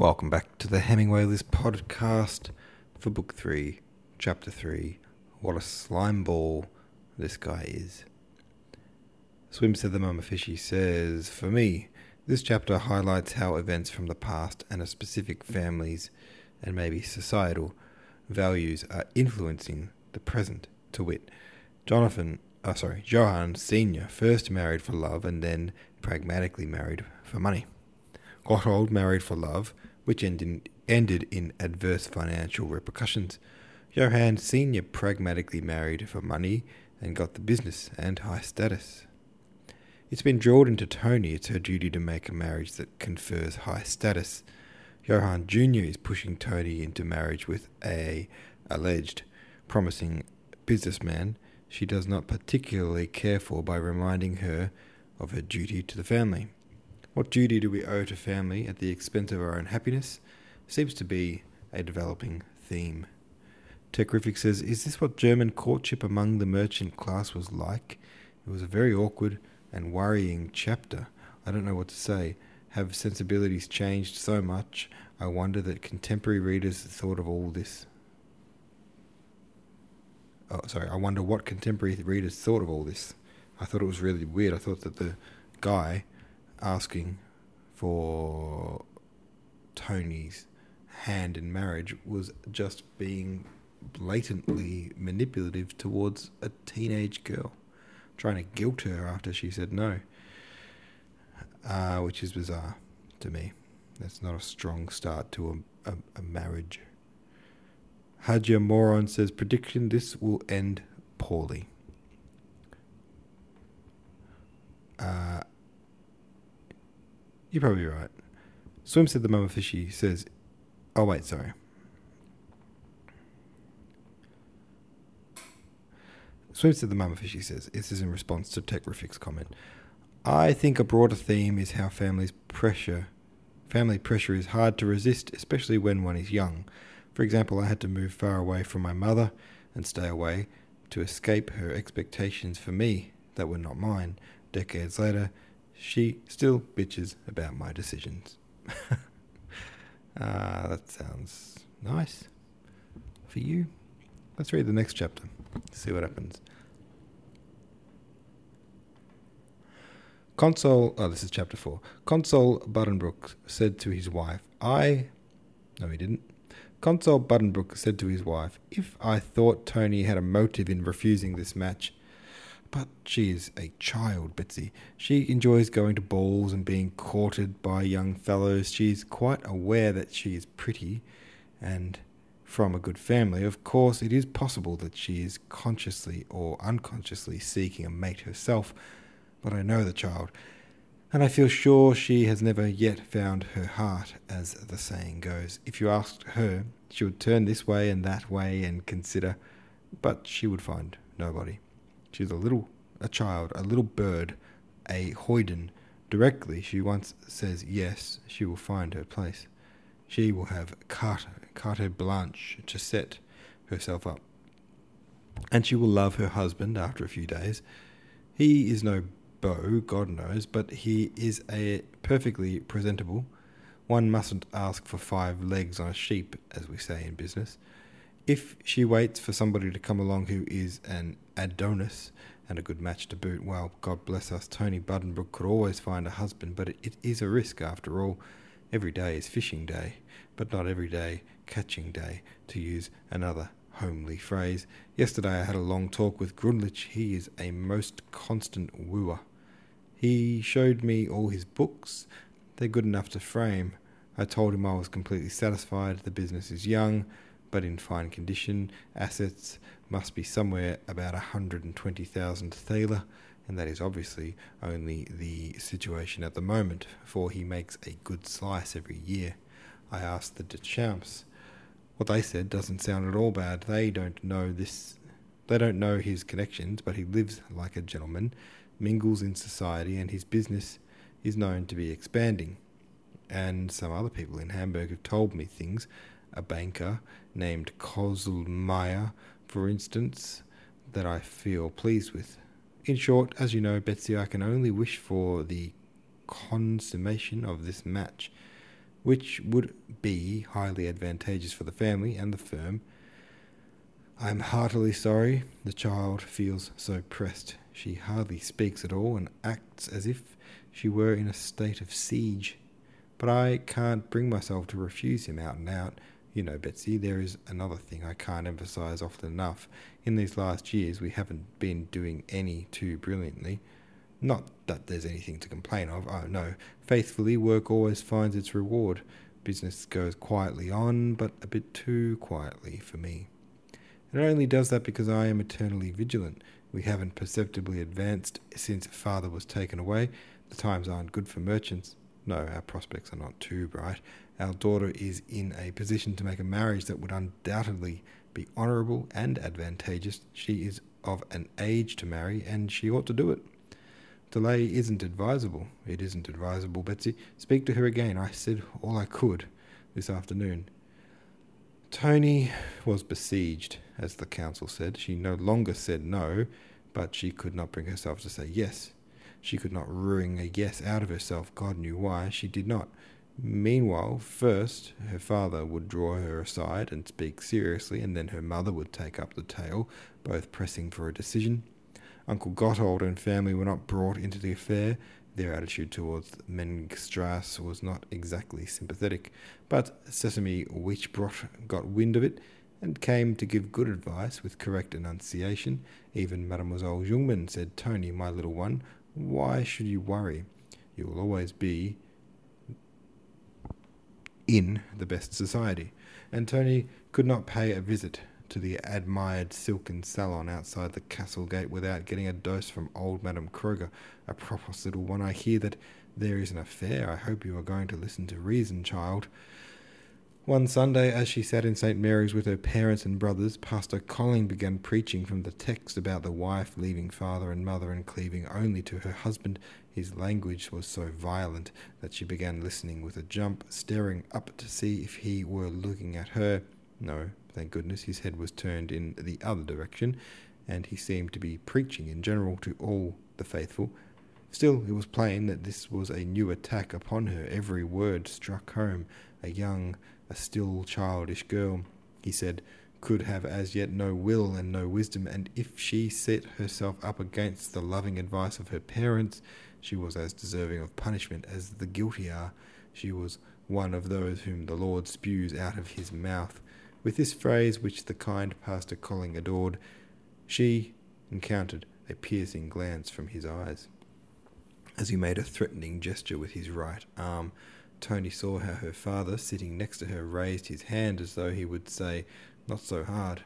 Welcome back to the Hemingway List podcast for Book 3, Chapter 3 What a Slime Ball This Guy Is. Swim said the Mama Fishy says, For me, this chapter highlights how events from the past and a specific family's and maybe societal values are influencing the present, to wit. Jonathan, oh sorry, Johann Sr. first married for love and then pragmatically married for money. Gotthold married for love, which ended, in adverse financial repercussions. Johann Sr. pragmatically married for money and got the business and high status. It's been drilled into Tony it's her duty to make a marriage that confers high status. Johann Jr. is pushing Tony into marriage with a alleged promising businessman she does not particularly care for by reminding her of her duty to the family. What duty do we owe to family at the expense of our own happiness? Seems to be a developing theme. Techrific says, Is this what German courtship among the merchant class was like? It was a very awkward and worrying chapter. I don't know what to say. Have sensibilities changed so much? I wonder that contemporary readers thought of all this. Oh, sorry. I wonder what contemporary readers thought of all this. I thought it was really weird. I thought that the guy asking for Tony's hand in marriage was just being blatantly manipulative towards a teenage girl, trying to guilt her after she said no, uh, which is bizarre to me. That's not a strong start to a, a, a marriage. Hajia Moron says prediction this will end poorly. Uh, you're probably right. Swim said the mama fishy says, oh wait, sorry. Swim said the mama fishy says, this is in response to Techrific's comment. I think a broader theme is how families pressure family pressure is hard to resist, especially when one is young. For example, I had to move far away from my mother and stay away to escape her expectations for me that were not mine. Decades later, she still bitches about my decisions. Ah, uh, that sounds nice for you. Let's read the next chapter, see what happens. Consul, oh, this is chapter 4. Consul Buddenbrook said to his wife, I. No, he didn't. Consul Buddenbrook said to his wife, If I thought Tony had a motive in refusing this match, but she is a child, Betsy. She enjoys going to balls and being courted by young fellows. She is quite aware that she is pretty and from a good family. Of course, it is possible that she is consciously or unconsciously seeking a mate herself, but I know the child, and I feel sure she has never yet found her heart, as the saying goes. If you asked her, she would turn this way and that way and consider, but she would find nobody. She's a little, a child, a little bird, a hoyden. Directly she once says yes, she will find her place. She will have carte, carte blanche to set herself up. And she will love her husband after a few days. He is no beau, God knows, but he is a perfectly presentable. One mustn't ask for five legs on a sheep, as we say in business. If she waits for somebody to come along who is an Adonis and a good match to boot, well, God bless us, Tony Buddenbrook could always find a husband, but it, it is a risk after all. Every day is fishing day, but not every day catching day, to use another homely phrase. Yesterday I had a long talk with Grunlich. He is a most constant wooer. He showed me all his books. They're good enough to frame. I told him I was completely satisfied. The business is young but in fine condition. Assets must be somewhere about 120,000 thaler, and that is obviously only the situation at the moment, for he makes a good slice every year. I asked the Duchamps. What they said doesn't sound at all bad. They don't know this. They don't know his connections, but he lives like a gentleman, mingles in society, and his business is known to be expanding. And some other people in Hamburg have told me things a banker named Kesselmeyer, for instance, that I feel pleased with. In short, as you know, Betsy, I can only wish for the consummation of this match. which would be highly advantageous for the family and the firm. I am heartily sorry the child feels so pressed. She hardly speaks at all and acts as if she were in a state of siege. But I can't bring myself to refuse him out and out. You know, Betsy, there is another thing I can't emphasize often enough. In these last years, we haven't been doing any too brilliantly. Not that there's anything to complain of. Oh, no. Faithfully, work always finds its reward. Business goes quietly on, but a bit too quietly for me. It only does that because I am eternally vigilant. We haven't perceptibly advanced since father was taken away. The times aren't good for merchants. No, our prospects are not too bright. Our daughter is in a position to make a marriage that would undoubtedly be honourable and advantageous. She is of an age to marry, and she ought to do it. Delay isn't advisable. It isn't advisable, Betsy. Speak to her again. I said all I could this afternoon. Tony was besieged, as the counsel said. She no longer said no, but she could not bring herself to say yes. She could not wring a yes out of herself. God knew why. She did not. Meanwhile, first her father would draw her aside and speak seriously, and then her mother would take up the tale, both pressing for a decision. Uncle Gotthold and family were not brought into the affair. Their attitude towards Mengstrasse was not exactly sympathetic, but Sesemi Weichbrodt got wind of it and came to give good advice with correct enunciation. Even Mademoiselle Jungmann said, Tony, my little one, why should you worry? You will always be in the best society. And Tony could not pay a visit to the admired silken salon outside the castle gate without getting a dose from old Madame Kroger. A proper little one. I hear that there is an affair. I hope you are going to listen to reason, child. One Sunday, as she sat in St. Mary's with her parents and brothers, Pastor Kölling began preaching from the text about the wife leaving father and mother and cleaving only to her husband. His language was so violent that she began listening with a jump, staring up to see if he were looking at her. No, thank goodness, his head was turned in the other direction, and he seemed to be preaching in general to all the faithful. Still, it was plain that this was a new attack upon her. Every word struck home. A young, a still childish girl, he said, could have as yet no will and no wisdom, and if she set herself up against the loving advice of her parents, she was as deserving of punishment as the guilty are. She was one of those whom the Lord spews out of his mouth. With this phrase, which the kind Pastor Kölling adored, she encountered a piercing glance from his eyes. As he made a threatening gesture with his right arm, Tony saw how her father, sitting next to her, raised his hand as though he would say, Not so hard.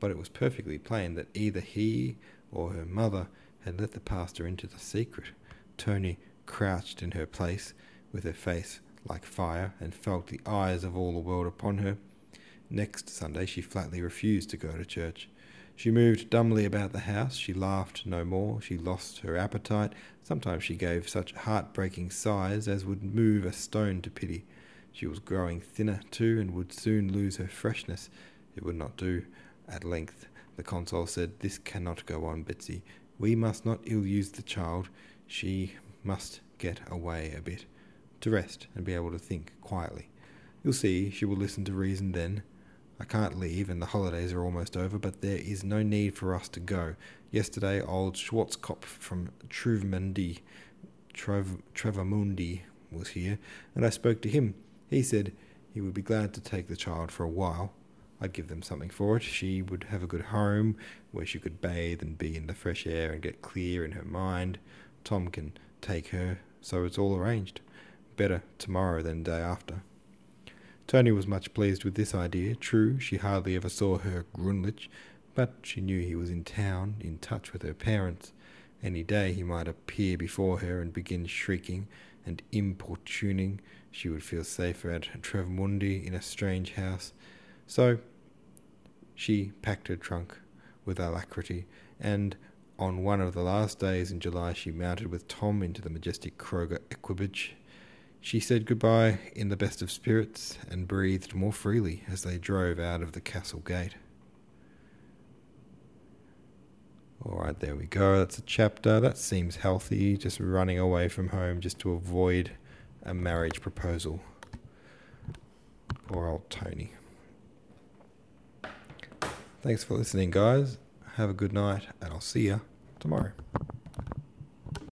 But it was perfectly plain that either he or her mother had let the pastor into the secret. Tony crouched in her place, with her face like fire, and felt the eyes of all the world upon her. Next Sunday she flatly refused to go to church. She moved dumbly about the house. She laughed no more. She lost her appetite. Sometimes she gave such heart-breaking sighs as would move a stone to pity. She was growing thinner, too, and would soon lose her freshness. It would not do. At length, the consul said, This cannot go on, Betsy. We must not ill-use the child. She must get away a bit, to rest and be able to think quietly. You'll see she will listen to reason then. I can't leave, and the holidays are almost over, but there is no need for us to go. Yesterday, old Schwarzkopf from Truvmundi, Travemünde was here, and I spoke to him. He said he would be glad to take the child for a while. I'd give them something for it. She would have a good home where she could bathe and be in the fresh air and get clear in her mind. Tom can take her, so it's all arranged. Better tomorrow than day after. Tony was much pleased with this idea. True, she hardly ever saw her Grunlich, but she knew he was in town, in touch with her parents. Any day he might appear before her and begin shrieking and importuning. She would feel safer at Travemünde in a strange house. So she packed her trunk with alacrity, and on one of the last days in July she mounted with Tom into the majestic Kroger equipage she said goodbye in the best of spirits and breathed more freely as they drove out of the castle gate. All right, there we go. That's a chapter. That seems healthy, just running away from home just to avoid a marriage proposal. Poor old Tony. Thanks for listening, guys. Have a good night, and I'll see you tomorrow.